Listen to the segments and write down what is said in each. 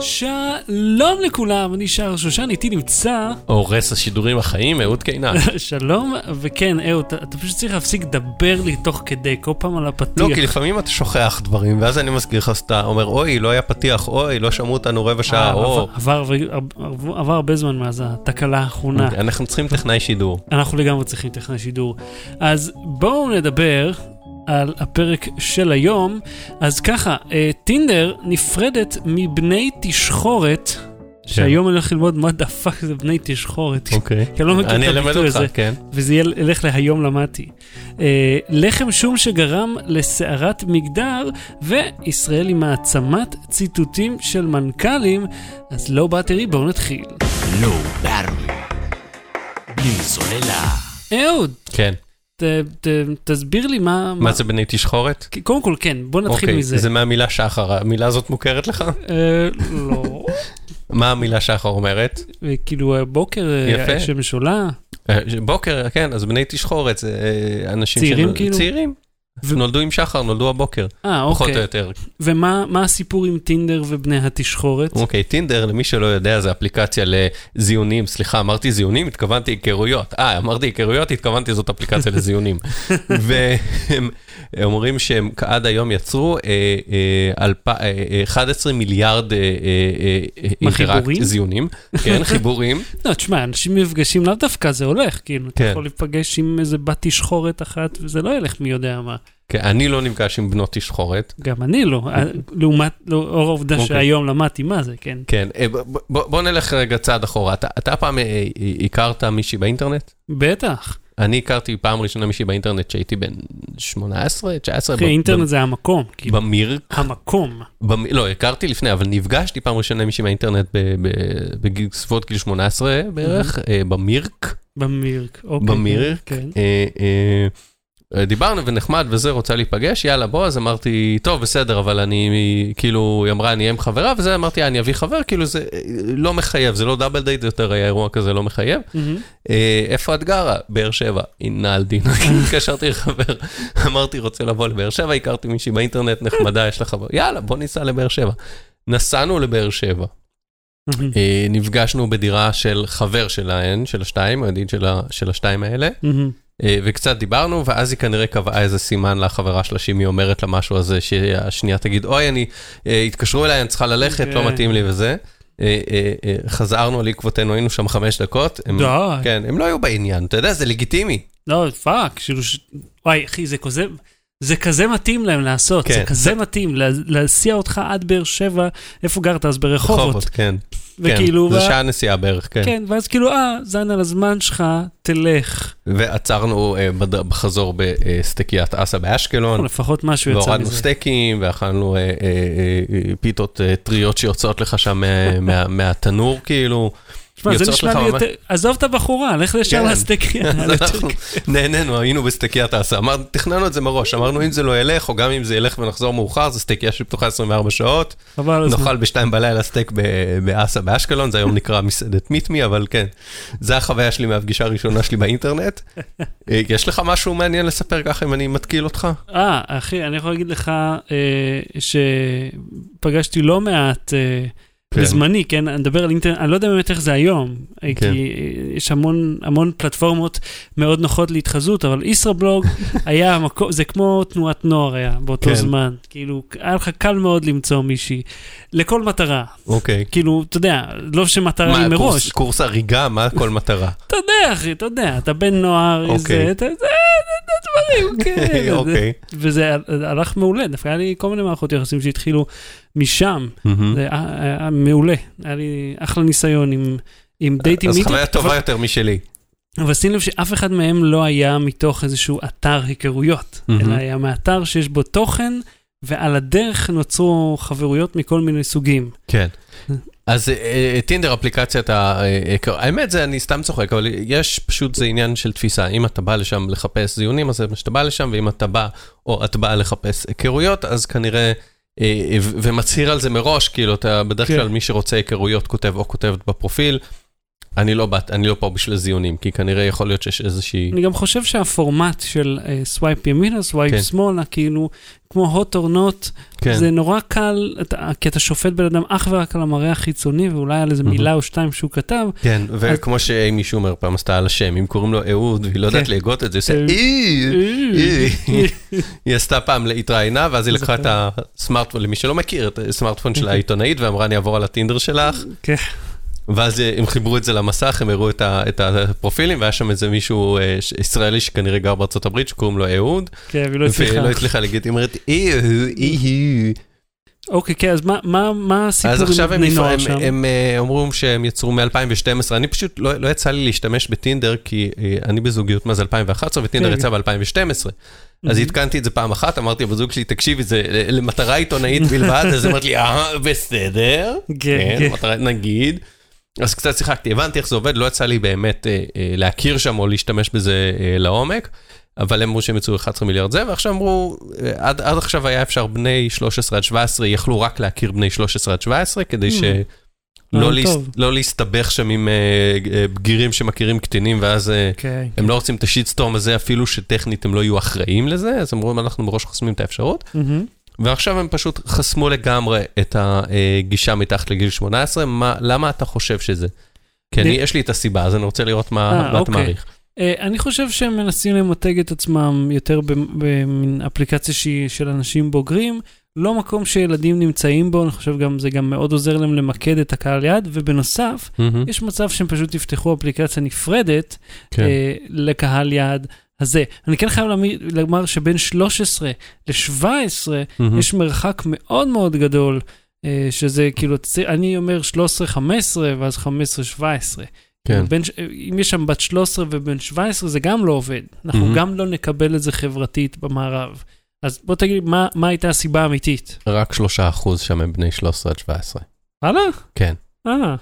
שלום לכולם, אני שר שושן, איתי נמצא... הורס השידורים החיים, אהוד קינן. שלום, וכן, אהוד, אתה, פשוט צריך להפסיק לדבר לי תוך כדי, כל פעם על הפתיח. לא, כי לפעמים אתה שוכח דברים, ואז אני מזכיר לך, אז אתה אומר, אוי, לא היה פתיח, אוי, לא שמעו אותנו רבע שעה, אה, או... עבר הרבה זמן מאז התקלה האחרונה. אנחנו צריכים טכנאי שידור. אנחנו לגמרי צריכים טכנאי שידור. אז בואו נדבר על הפרק של היום. אז ככה, אה, טינדר נפרדת מבני תשחורת, שהיום אני הולך ללמוד מה דפק זה בני תשחורת. אוקיי. כי אני לא מכיר אני את אלמד הביטוי אותך, הזה. כן. וזה ילך להיום למדתי. אה, לחם שום שגרם לסערת מגדר, וישראל עם מעצמת ציטוטים של מנכ"לים, אז לא באטרי, בואו נתחיל. לא בארווי. בלי סוללה. אהוד, כן. ת, ת, תסביר לי מה... מה זה בני תשחורת? קודם כל, כן, בוא נתחיל אוקיי, מזה. זה מהמילה שחר, המילה הזאת מוכרת לך? אה, לא. מה המילה שחר אומרת? אה, כאילו, בוקר, יפה. שמש עולה. אה, בוקר, כן, אז בני תשחורת זה אה, אנשים... צעירים שנול- כאילו? צעירים. ו- נולדו עם שחר, נולדו הבוקר, אה, פחות או אוקיי. יותר. ומה מה הסיפור עם טינדר ובני התשחורת? אוקיי, טינדר, למי שלא יודע, זה אפליקציה לזיונים. סליחה, אמרתי זיונים, התכוונתי היכרויות. אה, אמרתי היכרויות, התכוונתי זאת אפליקציה לזיונים. והם אומרים שהם עד היום יצרו אה, אה, אלפ- אה, אה, 11 מיליארד אה, אה, אה, אינטראקט-? זיונים. כן, חיבורים. לא, תשמע, אנשים נפגשים לאו דווקא, זה הולך, כאילו, אתה כן. יכול להיפגש עם איזה בת תשחורת אחת, וזה לא ילך מי יודע מה. כן, אני לא נפגש עם בנות תשחורת. גם אני לא, אה, לעומת, לאור העובדה אוקיי. שהיום למדתי מה זה, כן. כן, אה, בוא בוא נלך רגע צעד אחורה. אתה- אתה פעם אה, הכרת מישהי באינטרנט? בטח. אני הכרתי פעם ראשונה מישהי באינטרנט שהייתי בן 18, 19. אחי, אינטרנט זה המקום, כאילו, במירק. המקום. במ... לא, הכרתי לפני, אבל נפגשתי פעם ראשונה מישהי מהאינטרנט ב- ב- בגיל סביבות גיל 18 בערך, במירק, במירק, אוקיי. במירק. כן. דיברנו ונחמד וזה, רוצה להיפגש, יאללה בוא, אז אמרתי, טוב בסדר, אבל אני, כאילו, היא אמרה, אני אהיה עם חברה, וזה, אמרתי, "אה, אני אביא חבר, כאילו זה לא מחייב, זה לא דאבל דייט, יותר היה אירוע כזה לא מחייב. אה, איפה את גרה? באר שבע. נעלתי, התקשרתי לחבר, אמרתי, רוצה לבוא לבאר שבע, הכרתי מישהי באינטרנט, נחמדה, יש לך חבר, יאללה, בוא ניסע לבאר שבע. נסענו לבאר שבע, נפגשנו בדירה של חבר שלהן, של השתיים, הידיד של ה- של השתיים האלה. אה, וקצת דיברנו, ואז היא כנראה קבעה איזה סימן לחברה שלה, שאם היא אומרת לה משהו הזה, שהשנייה תגיד, אוי, אני, אה, התקשרו אליי, אני צריכה ללכת, לא כן. מתאים לי וזה. חזרנו על עקבותינו, היינו שם חמש דקות. הם-. כן, הם לא היו בעניין, אתה יודע, זה לגיטימי. לא, fuck, כאילו, ש- וואי, אחי, זה כזה, זה כזה מתאים להם לעשות, כן. זה כזה מתאים, לה- להסיע אותך עד באר שבע, איפה גרת אז? ברחובות. כן. וכאילו, כן, זה וה- שעה נסיעה בערך, כן. כן, ואז כאילו, אה, זין על הזמן שלך, תלך. ועצרנו אה, בחזור בסטקיית אסה באשקלון, לפחות משהו יצא והורדנו מזה. סטייקים, ואכלנו אה, אה, אה, פיתות אה, טריות שיוצאות לך שם מה- מה- מהתנור, כאילו. תשמע, זה נשמע לי יותר, עזוב את הבחורה, לך לשם כן. אנחנו נהנינו, היינו בסטקיית אסה. אמרנו, תכננו את זה מראש, אמרנו אם זה לא ילך, או גם אם זה ילך ונחזור מאוחר, זה סטייקייה שפתוחה 24 שעות. נאכל בשתיים בלילה סטייק ב- באסה באשקלון, זה היום נקרא מסעדת מיטמי, אבל כן, זה החוויה שלי מהפגישה הראשונה שלי באינטרנט. אה, יש לך משהו מעניין לספר ככה אם אני מתקיל אותך? אה, אחי, אני יכול להגיד לך אה, שפגשתי לא מעט אה. בזמני, כן? אני מדבר על אינטרנט, אני לא יודע באמת איך זה היום, כן. כי יש המון, המון פלטפורמות מאוד נוחות להתחזות, אבל ישראבלוג היה המקום, זה כמו תנועת נוער היה באותו כן. זמן. כאילו, היה לך קל מאוד למצוא מישהי, לכל מטרה. אוקיי. כאילו, אתה יודע, לא שמטרה מה, היא מראש. קורס הריגה, מה כל מטרה? אתה יודע, אחי, אתה יודע, אתה בן נוער, אוקיי. זה, זה דברים, כן. אוקיי. וזה הלך מעולה, דווקא היה לי כל מיני מערכות יחסים שהתחילו משם. זה היה, היה מעולה, היה לי אחלה ניסיון עם, עם דייטים אז חוויה טובה יותר משלי. אבל שים לב שאף אחד מהם לא היה מתוך איזשהו אתר היכרויות. אלא היה מאתר שיש בו תוכן, ועל הדרך נוצרו חברויות מכל מיני סוגים. כן. אז אה, אה, טינדר אפליקציית ה... אה, אה, האמת זה אני סתם צוחק, אבל יש פשוט זה עניין של תפיסה. אם אתה בא לשם לחפש זיונים, אז זה מה שאתה בא לשם, ואם אתה בא, או את באה לחפש היכרויות, אז כנראה... אה, ו- ומצהיר על זה מראש, כאילו, אתה בדרך כן. כלל מי שרוצה היכרויות כותב או כותבת בפרופיל. אני לא באת, אני לא פה בשביל זיונים, כי כנראה יכול להיות שיש איזושהי... אני גם חושב שהפורמט של swipe ימינה, swipe כן. שמאלה, כאילו, כמו hot or not, כן. זה נורא קל, אתה- כי אתה שופט בן אדם אך ורק על המראה החיצוני, ואולי על איזה. מילה או שתיים שהוא כתב. כן, וכמו שאיימי שומר פעם עשתה על השם, אם קוראים לו אהוד והיא לא יודעת כן. להגות את זה, היא אה, עושה אי. היא עשתה פעם, התראיינה, ואז היא לקחה את. הסמארטפון, למי שלא מכיר, את הסמארטפון של העיתונאית, ואמרה, אני אעבור על הטינדר שלך, כן. ואז אה, הם חיברו את זה למסך, הם הראו את ה- את הפרופילים, והיה שם איזה מישהו אה, ישראלי שכנראה גר בארצות הברית, שקוראים לו אהוד, כן, והיא לא הצליחה. ולא הצליחה להגיד, היא אומרת, אהוד, אהוד. אוקיי, כן, אז מה- מה מה הסיפור אז עכשיו הם, הם? הם אה, אמרו שהם יצרו מ-2012, אני פשוט, לא, לא יצא לי להשתמש בטינדר, כי אה, אני בזוגיות מאז 2011, וטינדר כן. יצא ב-2012. אז Mhm. עדכנתי את זה פעם אחת, אמרתי לבזוג שלי, תקשיבי, זה אה, למטרה עיתונאית בלבד, אז אמרת לי, אה, בסדר, כן, כן, כן. מטרה, נגיד. אז קצת שיחקתי, הבנתי איך זה עובד, לא יצא לי באמת אה, אה, להכיר שם או להשתמש בזה אה, לעומק, אבל הם אמרו שהם יצאו 11 מיליארד זה, ועכשיו אמרו, אה, עד, עד עכשיו היה אפשר בני 13 עד 17, יכלו רק להכיר בני 13 עד 17, כדי. ש... לא, להס... לא להסתבך שם עם אה, אה, בגירים שמכירים קטינים, ואז אה, כן. הם לא רוצים את השיטסטורם הזה, אפילו שטכנית הם לא יהיו אחראים לזה, אז אמרו, אנחנו מראש חוסמים את האפשרות. מהמם. ועכשיו הם פשוט חסמו לגמרי את הגישה מתחת לגיל 18, מה, למה אתה חושב שזה? כי אני, יש לי את הסיבה, אז אני רוצה לראות מה, אה, מה אתה אוקיי. מעריך. אה, אני חושב שהם מנסים למותג את עצמם יותר במ- במין אפליקציה שהיא של אנשים בוגרים, לא מקום שילדים נמצאים בו, אני חושב גם זה גם מאוד עוזר להם למקד את הקהל יעד, ובנוסף, מהמם. יש מצב שהם פשוט יפתחו אפליקציה נפרדת כן. אה, לקהל יעד הזה. אני כן חייב לומר שבין 13 ל-17 מהמם. יש מרחק מאוד מאוד גדול, אה, שזה כאילו, אני אומר 13-15 ואז 15-17. כן. בין, ש- אם יש שם בת 13 ובן 17 זה גם לא עובד. אנחנו מהמם. גם לא נקבל את זה חברתית במערב. אז בוא תגיד, מה, מה הייתה הסיבה האמיתית? רק שלושה אחוז שם הם בני 13 עד 17. וואלה? כן. אה.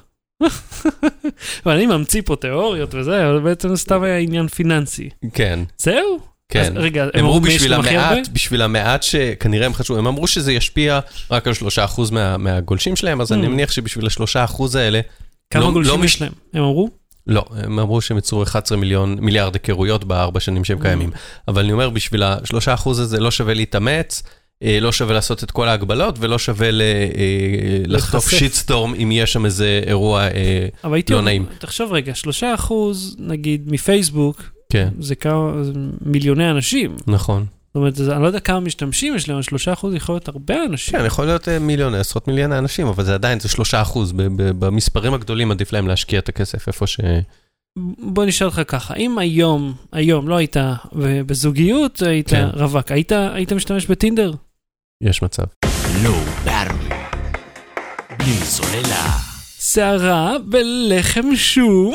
אבל אני ממציא פה תיאוריות וזה, אבל בעצם סתם היה עניין פיננסי. כן, זהו? כן. אז רגע, הם אמרו בשביל? המעט, בשביל המעט שכנראה הם חשבו, הם אמרו שזה ישפיע רק על שלושה אחוז מה- מהגולשים שלהם, אז Hmm. אני מניח שבשביל השלושה אחוז האלה, כמה לא- גולשים לא יש להם? הם אמרו? לא, הם אמרו שהם יצרו 11 מיליון, מיליארד היכרויות בארבע שנים שהם Mm. קיימים. אבל אני אומר, בשביל השלושה אחוז הזה לא שווה להתאמץ, לא שווה לעשות את כל ההגבלות, ולא שווה ל- אה, לחטוף. שיטסטורם אם יש שם איזה אירוע, אה, אבל הייתי לא נעים. תחשוב רגע, שלושה אחוז, נגיד, מפייסבוק, כן, זה כמה, מיליוני אנשים. נכון. זאת אומרת, אני לא יודע כמה משתמשים יש להם, שלושה אחוז יכול להיות הרבה אנשים. כן, יכול להיות אה, מיליון, עשרות מיליוני אנשים, אבל זה עדיין, זה שלושה אחוז. במספרים הגדולים עדיף להם להשקיע את הכסף איפה ש... בוא נשאל אותך ככה, אם היום, היום לא היית בזוגיות, היית כן. רווק, היית, היית משתמש בטינדר? יש מצב. לא ברוי. בלי סוללה. שערה בלחם שום?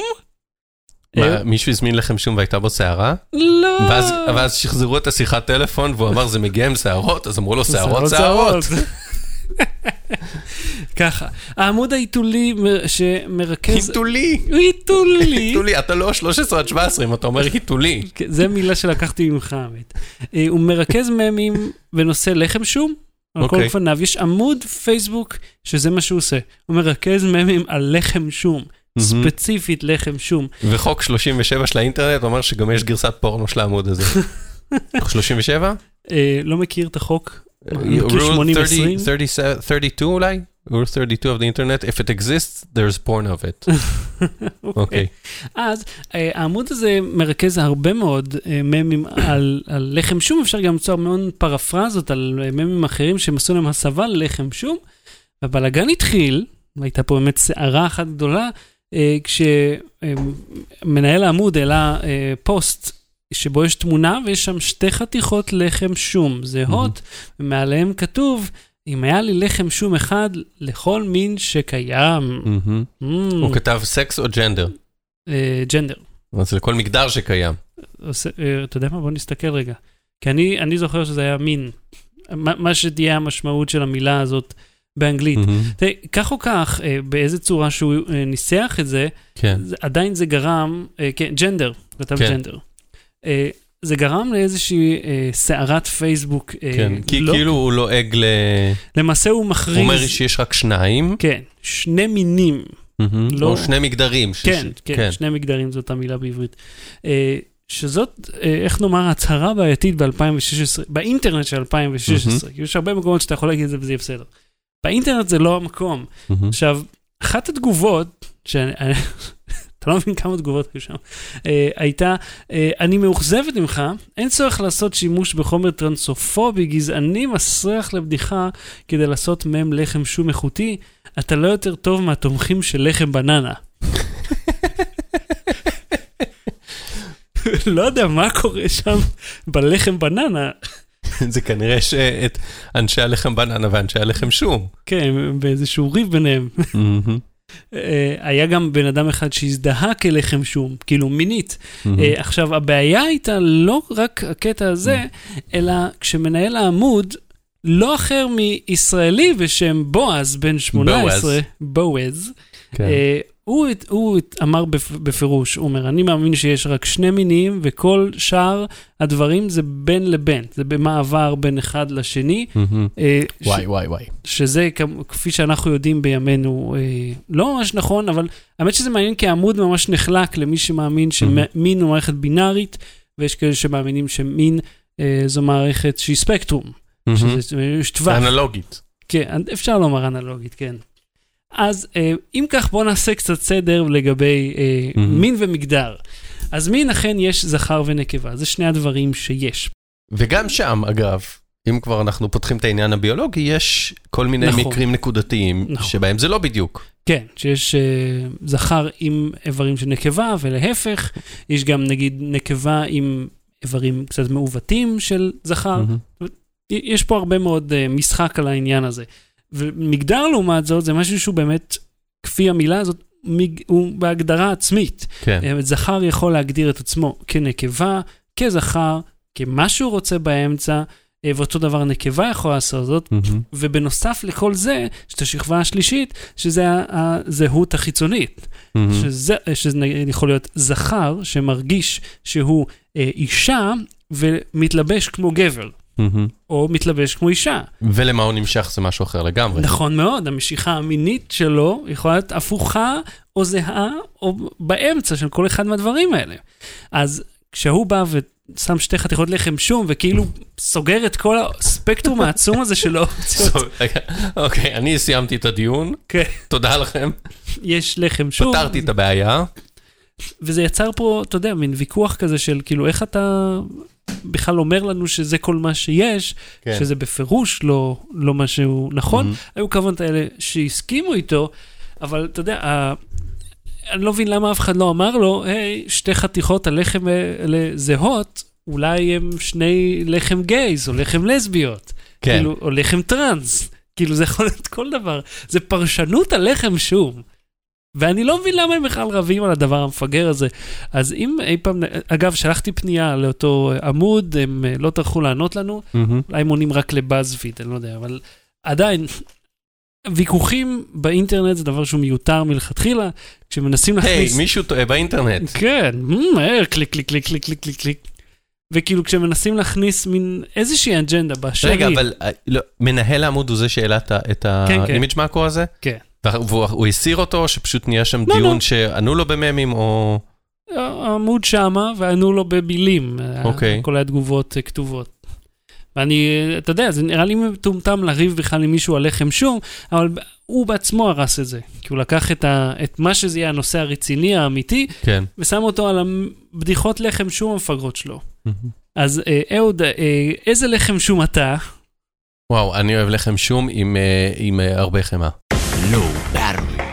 מה, אה, מישהו הזמין לכם שום והייתה בו שערה? לא. ואז, ואז שחזרו את השיחת טלפון והוא אמר זה מגיע עם שערות, אז אמרו לו שערות שערות. ככה, העמוד העיתולי שמרכז... היתולי. עיתולי. היתולי, אתה לא 13 עד 17 אם אתה אומר היתולי. כן, זה מילה שלקחתי ממך, האמת. אה, הוא מרכז ממים בנושא לחם שום. על כל אוקיי. גווניו, יש עמוד פייסבוק שזה מה שהוא עושה. הוא מרכז ממים על לחם שום, ספציפית לחם שום. וחוק 37 של האינטרנט אומר שגם יש גרסת פורנו של העמוד הזה. 37? אה, לא מכיר את החוק. Uh, מכיר Rule 80-20? 30, 37, 32 אולי? Rule 32 of the internet, if it exists, there's porn of it. אוקיי. אז אה, העמוד הזה מרכז הרבה מאוד אה, ממים על, על לחם שום, אפשר גם למצוא המון פרפרזות על אה, ממים אחרים שהם עשו להם הסבה ללחם שום. והבלאגן התחיל, והייתה פה באמת סערה אחת גדולה, אה, כשמנהל העמוד העלה אה, פוסט שבו יש תמונה ויש שם שתי חתיכות לחם שום, זהות, ומעליהם כתוב, אם היה לי לחם שום אחד לכל מין שקיים. מהמם. Mm, הוא כתב סקס או ג'נדר. ג'נדר. אז לכל מגדר שקיים. אה, אתה יודע מה? בוא נסתכל רגע. כי אני, אני זוכר שזה היה מין. מה, מה שתהיה המשמעות של המילה הזאת באנגלית. מהמם. תראה, כך או כך, אה, באיזה צורה שהוא אה, ניסח את זה, כן. זה עדיין זה גרם, אה, כן, ג'נדר, כתב כן. ג'נדר. אה, זה גרם לאיזושהי אה, סערת פייסבוק. אה, כן, כי לא, כאילו הוא לועג ל... למעשה הוא הוא מכריז, אומר שיש רק שניים. כן, שני מינים מהמם. לא- או שני מגדרים. ש- כן, ש- כן, שני מגדרים זאת המילה בעברית. אה, שזאת, אה, איך נאמר, הצהרה בעייתית ב-2016, באינטרנט של 2016. כי יש הרבה מקומות שאתה יכול להגיד את זה וזה יהיה בסדר. באינטרנט זה לא המקום. מהמם. עכשיו, אחת התגובות, שאני, אתה לא מבין כמה תגובות היו שם, אה, הייתה, אה, אני מאוכזבת ממך, אין צורך לעשות שימוש בחומר טרנסופובי, גזעני, מסריח לבדיחה, כדי לעשות מהם לחם שום איכותי, אתה לא יותר טוב מהתומכים של לחם בננה. לא יודע מה קורה שם בלחם בננה. זה כנראה שאת אנשי הלחם בננה ואנשי הלחם שום. כן, באיזשהו ריב ביניהם. אה, היה גם בן אדם אחד שהזדהה כלחם שום, כאילו מינית. אה, עכשיו, הבעיה הייתה לא רק הקטע הזה, אלא כשמנהל העמוד, לא אחר מישראלי בשם בועז, בן 18, בועז, כן. הוא, הוא אמר בפ- בפירוש, הוא אומר, אני מאמין שיש רק שני מינים, וכל שאר הדברים זה בין לבין, זה במעבר בין אחד לשני. אה, ש- וואי וואי וואי. שזה כפי שאנחנו יודעים בימינו אה, לא ממש נכון, אבל האמת שזה מעניין כי העמוד ממש נחלק למי שמאמין שמין הוא מערכת בינארית, ויש כאלה שמאמינים שמין אה, זו מערכת שהיא ספקטרום. שזה טווח. אנלוגית. כן, אפשר לומר אנלוגית, כן. אז אה, אם כך, בואו נעשה קצת סדר לגבי מהמם. מין ומגדר. אז מין אכן יש זכר ונקבה, זה שני הדברים שיש. וגם שם, אגב, אם כבר אנחנו פותחים את העניין הביולוגי, יש כל מיני נכון. מקרים נקודתיים, נכון. שבהם זה לא בדיוק. כן, שיש אה, זכר עם איברים של נקבה ולהפך, יש גם נגיד נקבה עם איברים קצת מעוותים של זכר. מהמם. יש פה הרבה מאוד אה, משחק על העניין הזה. ומגדר לעומת זאת זה משהו שהוא באמת, כפי המילה הזאת. הוא בהגדרה עצמית. כן. אה, זכר יכול להגדיר את עצמו כנקבה, כזכר, כמה שהוא רוצה באמצע, אה, ואותו דבר נקבה יכולה לעשות זאת, מהמם. ובנוסף לכל זה, יש את השכבה השלישית, שזה הזהות החיצונית. מהמם. שזה, שזה נגיד יכול להיות זכר שמרגיש שהוא אה, אישה ומתלבש כמו גבר. או מתלבש כמו אישה. ולמה הוא נמשך זה משהו אחר לגמרי. נכון מאוד, המשיכה המינית שלו יכולה להיות הפוכה או זהה או באמצע של כל אחד מהדברים האלה. אז כשהוא בא ושם שתי חתיכות לחם שום וכאילו סוגר את כל הספקטרום העצום הזה של האופציות, רגע, אוקיי, אני סיימתי את הדיון, כן, תודה לכם, יש לחם שום, פתרתי את הבעיה. וזה יצר פה, אתה יודע, מין ויכוח כזה של כאילו איך אתה בכלל אומר לנו שזה כל מה שיש, כן. שזה בפירוש לא, לא משהו נכון. מהמם. היו כמובן האלה שהסכימו איתו, אבל אתה יודע, ה... אני לא מבין למה אף אחד לא אמר לו, היי, שתי חתיכות הלחם האלה זהות, אולי הם שני לחם גייז או לחם לסביות, כן. כאילו, או לחם טראנס, כאילו זה יכול להיות כל דבר, זה פרשנות הלחם שום. ואני לא מבין למה הם בכלל רבים על הדבר המפגר הזה. אז אם אי פעם, אגב, שלחתי פנייה לאותו עמוד, הם אה, לא טרחו לענות לנו. אולי הם עונים רק לבאזפיד, אני לא יודע, אבל עדיין, ויכוחים באינטרנט זה דבר שהוא מיותר מלכתחילה, כשמנסים היי, להכניס... מישהו טועה באינטרנט. כן, מהר, קליק, קליק, קליק, קליק, קליק, קליק, קליק. וכאילו כשמנסים להכניס מין איזושהי אג'נדה היא... רגע, אבל אה, לא, מנהל העמוד הוא זה שהעלה את ה- את כן, כן. מאקו הזה? כן. והוא הוא הסיר אותו, או שפשוט נהיה שם לא, דיון לא. שענו לו בממים, או... העמוד שמה, וענו לו במילים. אוקיי. כל התגובות אה, כתובות. ואני, אה, אתה יודע, זה נראה לי מטומטם לריב בכלל עם מישהו על לחם שום, אבל הוא בעצמו הרס את זה. כי הוא לקח את, ה, את מה שזה יהיה הנושא הרציני, האמיתי, כן. ושם אותו על הבדיחות לחם שום המפגרות שלו. אז אה, אהוד, אה, איזה לחם שום אתה? וואו, אני אוהב לחם שום עם, אה, עם אה, הרבה חמאה. לא ברמי.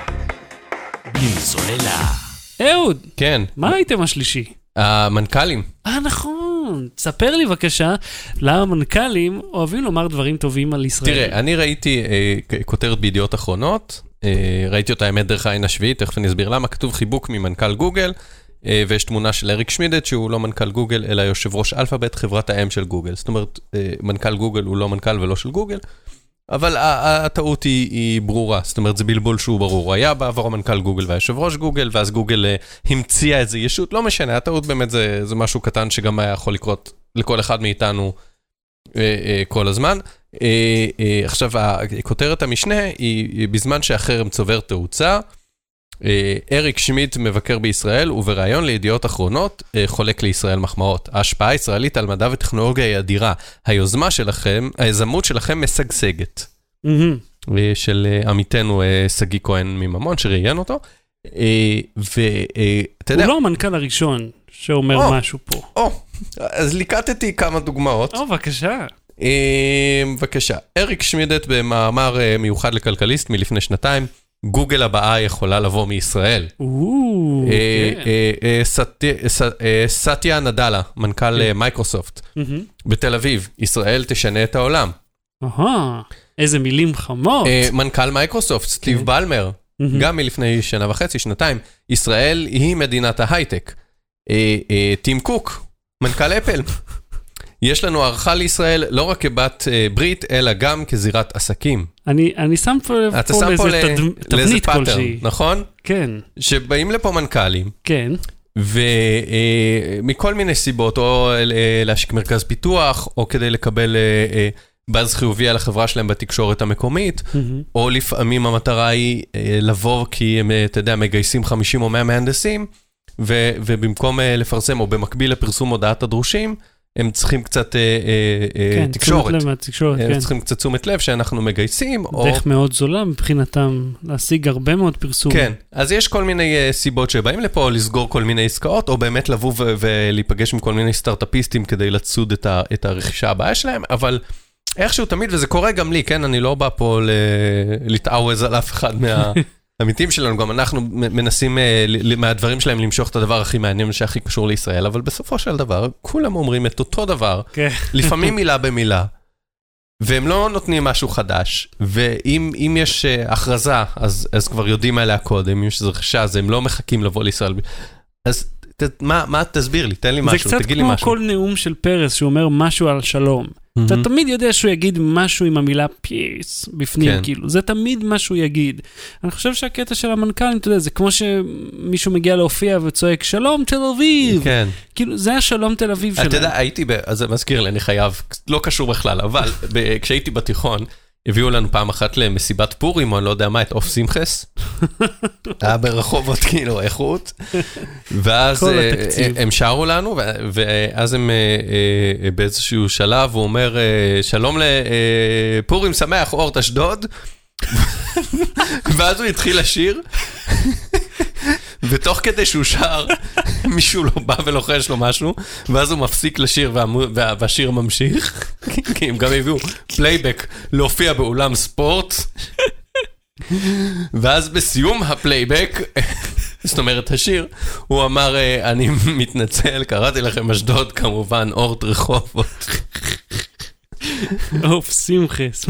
בלי סוללה. אהוד, כן, מה האייטם השלישי? המנכ"לים. אה, נכון. ספר לי בבקשה, למה מנכ"לים אוהבים לומר דברים טובים על ישראל. תראה, אני ראיתי אה, כותרת בידיעות אחרונות, אה, ראיתי אותה האמת דרך העין השביעית, תכף אני אסביר למה, כתוב חיבוק ממנכ"ל גוגל, אה, ויש תמונה של אריק שמידט, שהוא לא מנכ"ל גוגל, אלא יושב ראש אלפאבית, חברת האם של גוגל. זאת אומרת, אה, מנכ"ל גוגל הוא לא מנכ"ל ולא של גוגל, אבל הטעות היא, היא ברורה, זאת אומרת, זה בלבול שהוא ברור. היה בעבר מנכ"ל גוגל והיושב ראש גוגל, ואז גוגל אה, המציאה איזה ישות, לא משנה, הטעות באמת זה, זה משהו קטן שגם היה יכול לקרות לכל אחד מאיתנו אה, אה, כל הזמן. אה, אה, עכשיו, הכותרת המשנה היא, בזמן שהחרם צובר תאוצה, אריק שמיט מבקר בישראל, ובריאיון לידיעות אחרונות אה, חולק לישראל מחמאות. ההשפעה הישראלית על מדע וטכנולוגיה היא אדירה. היוזמה שלכם, היזמות שלכם משגשגת. אה, של אה, עמיתנו אה, שגיא כהן מממון, שראיין אותו. ואתה יודע, הוא לא המנכ"ל הראשון שאומר או. משהו פה. או, אז ליקטתי כמה דוגמאות. או, בבקשה. אה, בבקשה, אריק שמידט במאמר אה, מיוחד לכלכליסט מלפני שנתיים, גוגל הבאה יכולה לבוא מישראל. אה, כן. אה, אה, סאטיה נאדלה, מנכ"ל אה, מייקרוסופט. בתל אביב, ישראל תשנה את העולם. איזה מילים חמות. מנכ"ל מייקרוסופט, סטיב בלמר. גם מלפני שנה וחצי, שנתיים, ישראל היא מדינת ההייטק. טים קוק, מנכ"ל אפל. יש לנו הערכה לישראל לא רק כבת אה, ברית, אלא גם כזירת עסקים. אני אני שם פה לב אתה פה שם פה לאיזה תד- לאיזה תבנית כלשהי. נכון? כן, שבאים לפה מנכ"לים, כן. ומכל מיני סיבות, או אה, להשיק מרכז פיתוח, או כדי לקבל אה, אה, באז חיובי על החברה שלהם בתקשורת המקומית, מהמם. או לפעמים המטרה היא אה, לבוא כי הם, אה, אתה יודע, מגייסים 50 או 100 מהנדסים, ו, ובמקום אה, לפרסם, או במקביל לפרסום הודעת הדרושים, הם צריכים קצת אה, אה, אה, כן, תקשורת. תשומת לב מהתקשורת, הם כן. צריכים קצת תשומת לב שאנחנו מגייסים, או... דרך מאוד זולה מבחינתם להשיג הרבה מאוד פרסום. כן, אז יש כל מיני uh, סיבות שבאים לפה, או לסגור כל מיני עסקאות, או באמת לבוא ו- ולהיפגש עם כל מיני סטארט-אפיסטים כדי לצוד את, ה- את הרכישה הבאה שלהם, אבל איכשהו תמיד, וזה קורה גם לי, כן? אני לא בא פה ל- להתעווז על אף אחד מהעמיתים שלנו, גם אנחנו מנסים ל- מהדברים שלהם למשוך את הדבר הכי מעניין שהכי קשור לישראל, אבל בסופו של דבר, כולם אומרים את אותו דבר, כן. לפעמים מילה במילה. והם לא נותנים משהו חדש, ואם אם יש uh, הכרזה, אז, אז כבר יודעים עליה קודם, אם יש רכישה, אז הם לא מחכים לבוא לישראל. אז ת, מה, מה, תסביר לי, תן לי זה משהו, קצת תגיד לי כמו משהו. כל נאום של פרס שהוא אומר משהו על שלום. אתה מהמם. תמיד יודע שהוא יגיד משהו עם המילה פיס בפנים, כן. כאילו, זה תמיד מה שהוא יגיד. אני חושב שהקטע של המנכ"לים, אתה יודע, זה כמו שמישהו מגיע להופיע וצועק, שלום תל אביב. כן. כאילו, זה השלום תל אביב שלהם. אתה יודע, הייתי, ב... אז זה מזכיר לי, אני חייב, לא קשור בכלל, אבל ב... כשהייתי בתיכון, הביאו לנו פעם אחת למסיבת פורים, או אני לא יודע מה, את עוף שמחס. היה ברחובות, כאילו, איכות. ואז אה, הם שרו לנו, ואז הם אה, אה, באיזשהו שלב, הוא אומר, שלום לפורים שמח, אורט אשדוד. ואז הוא התחיל לשיר, ותוך כדי שהוא שר, מישהו לא בא ולוחש לו משהו, ואז הוא מפסיק לשיר והמו- וה- והשיר ממשיך, כי הם גם הביאו פלייבק להופיע באולם ספורט, ואז בסיום הפלייבק, זאת אומרת השיר, הוא אמר, אה, אני מתנצל, קראתי לכם אשדוד כמובן, אורט רחובות. עוף שמחס,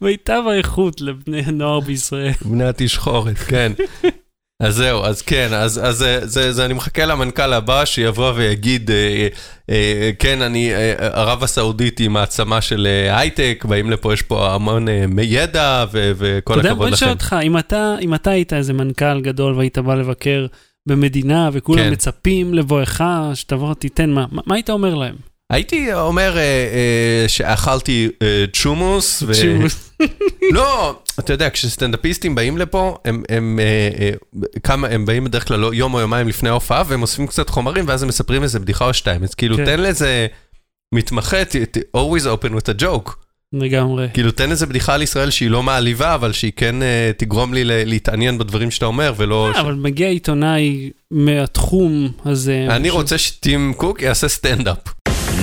מיטב האיכות לבני הנוער בישראל. בני התשחורת, כן. אז זהו, אז כן, אז, אז זה, זה, זה, אני מחכה למנכ"ל הבא שיבוא ויגיד, אה, אה, כן, אני, אה, ערב הסעודית היא מעצמה של אה, הייטק, באים לפה, יש פה המון אה, ידע, ו, וכל אתה יודע, בוא הכבוד נשאל לכם. אותך, אם אתה, אם אתה היית איזה מנכ"ל גדול והיית בא לבקר במדינה וכולם כן. מצפים לבואך, שתבוא תיתן מה, מה, מה היית אומר להם? הייתי אומר אה, אה, שאכלתי אה, צ'ומוס. צ'ומוס. לא, אתה יודע, כשסטנדאפיסטים באים לפה, הם, הם, כמה, הם באים בדרך כלל יום או יומיים לפני ההופעה, והם אוספים קצת חומרים, ואז הם מספרים איזה בדיחה או שתיים. אז כאילו, כן. תן לזה מתמחה, always open with a joke. לגמרי. כאילו, תן איזה בדיחה על ישראל שהיא לא מעליבה, אבל שהיא כן תגרום לי להתעניין בדברים שאתה אומר, ולא... ש- אבל מגיע עיתונאי מהתחום הזה. אני ש- רוצה שטים קוק יעשה סטנדאפ.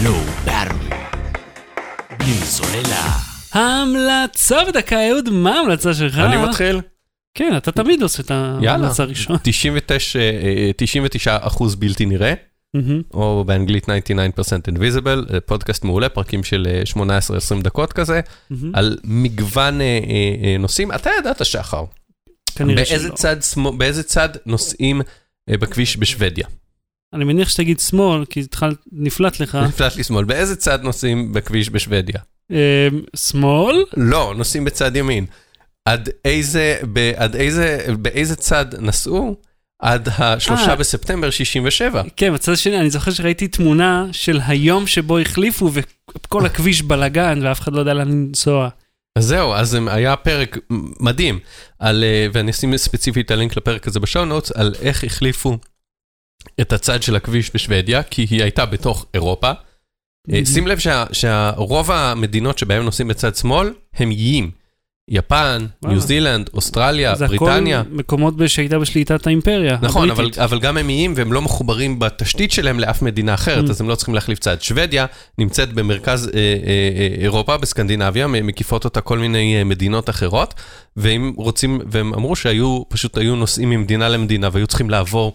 לא ברמי. בלי סוללה. ההמלצה בדקה, אהוד, מה ההמלצה שלך? אני מתחיל. כן, אתה תמיד עושה את ההמלצה הראשונה. 99, אה, 99 אחוז בלתי נראה. או באנגלית 99% invisible, אה, פודקאסט מעולה, פרקים של אה, 18-20 דקות כזה. על מגוון אה, אה, אה, נושאים. אתה ידעת, שחר, כנראה באיזה שלא. צד, באיזה צד נוסעים אה, בכביש בשוודיה? אני מניח שתגיד שמאל, כי התחלת, נפלט לך. נפלט לי שמאל. באיזה צד נוסעים בכביש בשוודיה? אה, שמאל? לא, נוסעים בצד ימין. עד איזה, ב, עד איזה, באיזה צד נסעו? עד השלושה אה. בספטמבר 67. כן, בצד השני, אני זוכר שראיתי תמונה של היום שבו החליפו וכל הכביש בלאגן ואף אחד לא יודע לאן לנסוע. אז זהו, אז היה פרק מדהים, על, אה, ואני אשים ספציפית את הלינק לפרק הזה בשואו נוטס, על איך החליפו את הצד של הכביש בשוודיה, כי היא הייתה בתוך אירופה. אה, שים לב שה- שהרוב המדינות שבהן נוסעים בצד שמאל, הם איים. יפן. ניו זילנד, אוסטרליה, זה הכל בריטניה. מקומות שהייתה בשליטת האימפריה נכון, אבל. אבל גם הם איים והם לא מחוברים בתשתית שלהם לאף מדינה אחרת. אז הם לא צריכים להחליף צד. שוודיה נמצאת במרכז אה, אה, אה, אירופה, בסקנדינביה, מקיפות אותה כל מיני אה, מדינות אחרות, ואם רוצים, והם אמרו שהיו, פשוט היו נוסעים ממדינה למדינה והיו צריכים לעבור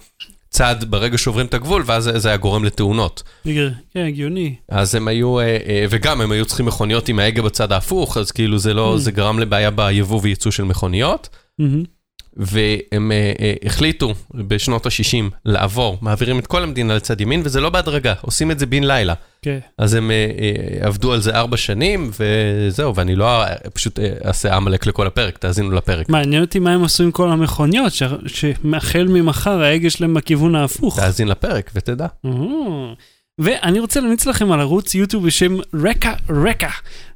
צד ברגע שעוברים את הגבול, ואז זה- היה גורם לתאונות. כן, הגיוני. אז הם היו, אה, אה, וגם הם היו צריכים מכוניות עם ההגה בצד ההפוך, אז כאילו זה לא, Mm. זה גרם לבעיה ביבוא וייצוא של מכוניות. מהמם. והם אה, אה, החליטו בשנות ה-60 לעבור, מעבירים את כל המדינה לצד ימין, וזה לא בהדרגה, עושים את זה בן לילה. כן. אז הם אה, עבדו על זה ארבע שנים, וזהו, ואני לא פשוט אעשה עמלק לכל הפרק, תאזינו לפרק. מעניין אותי מה הם עשו עם כל המכוניות, שהחל ממחר ההגה שלהם בכיוון ההפוך. תאזין לפרק ותדע. אה. ואני רוצה להמליץ לכם על ערוץ יוטיוב בשם רקע רקע.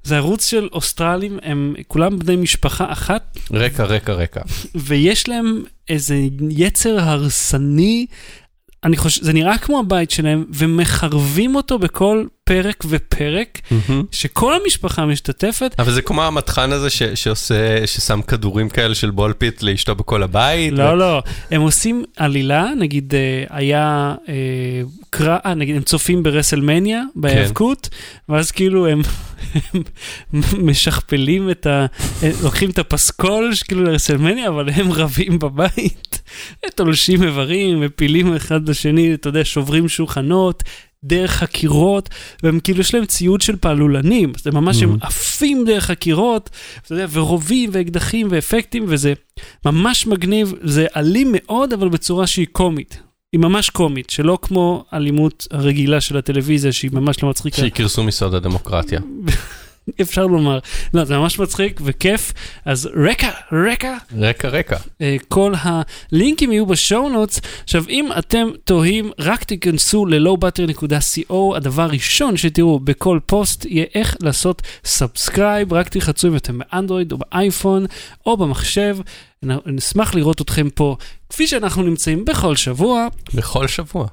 זה ערוץ של אוסטרלים, הם כולם בני משפחה אחת, רקע, רקע, רקע. ויש להם איזה יצר הרסני. אני חושב, זה נראה כמו הבית שלהם, ומחרבים אותו בכל פרק ופרק, שכל המשפחה משתתפת. אבל זה כמו המטחן הזה ש- שעושה, ששם כדורים כאלה של ball pit לאשתו בכל הבית. לא, לא, הם עושים עלילה, נגיד אה, היה קרא, אה, נגיד הם צופים ברסלמניה, בהיאבקות, ואז כאילו הם הם משכפלים את ה... לוקחים את הפסקול כאילו לרסלמניה, אבל הם רבים בבית, תולשים איברים, מפילים אחד לשני, אתה יודע, שוברים שולחנות. דרך הקירות, והם כאילו יש להם ציוד של פעלולנים, זה ממש הם Mhm. עפים דרך הקירות, אתה יודע, ורובים ואקדחים ואפקטים, וזה ממש מגניב, זה אלים מאוד, אבל בצורה שהיא קומית. היא ממש קומית, שלא כמו אלימות הרגילה של הטלוויזיה, שהיא ממש לא מצחיקה. שיקרסו מוסדות הדמוקרטיה. אפשר לומר. לא, זה ממש מצחיק וכיף. אז רקע, רקע, רקע, רקע. אה, כל הלינקים יהיו ב show notes. עכשיו, אם אתם תוהים, רק תיכנסו ל- lowbattery.co, הדבר הראשון שתראו בכל פוסט יהיה איך לעשות subscribe, רק תלחצו אם אתם באנדרואיד או באייפון או במחשב. נשמח לראות אתכם פה, כפי שאנחנו נמצאים בכל שבוע. בכל שבוע.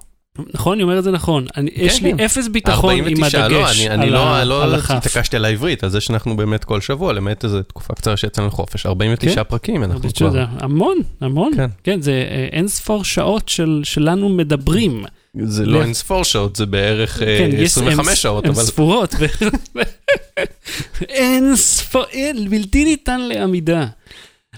נכון? אני אומר את זה נכון. אני, יש לי כן. אפס ביטחון עם 49, הדגש לא, אני, אני לא, ה- לא על הכף. התעקשתי על העברית, על זה שאנחנו באמת כל שבוע, למעט איזו תקופה קצרה שיצאנו לחופש, 49 כן. פרקים אנחנו כבר. שזה המון, המון. כן. כן, זה אה, אין ספור שעות של, שלנו מדברים. זה לא אין ספור שעות, זה בערך אה, כן, יש- 25 הם- שעות, הם אבל ספורות. אין ספור, אין, בלתי ניתן לעמידה.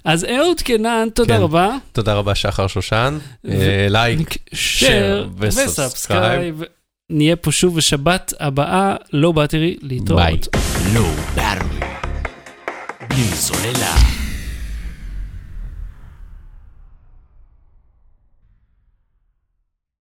אז אהוד קנן, תודה כן. רבה. תודה רבה שחר שושן, ו- like, share ו subscribe. נהיה פה שוב בשבת הבאה, Low Battery, להתראות. ביי. בלי סוללה.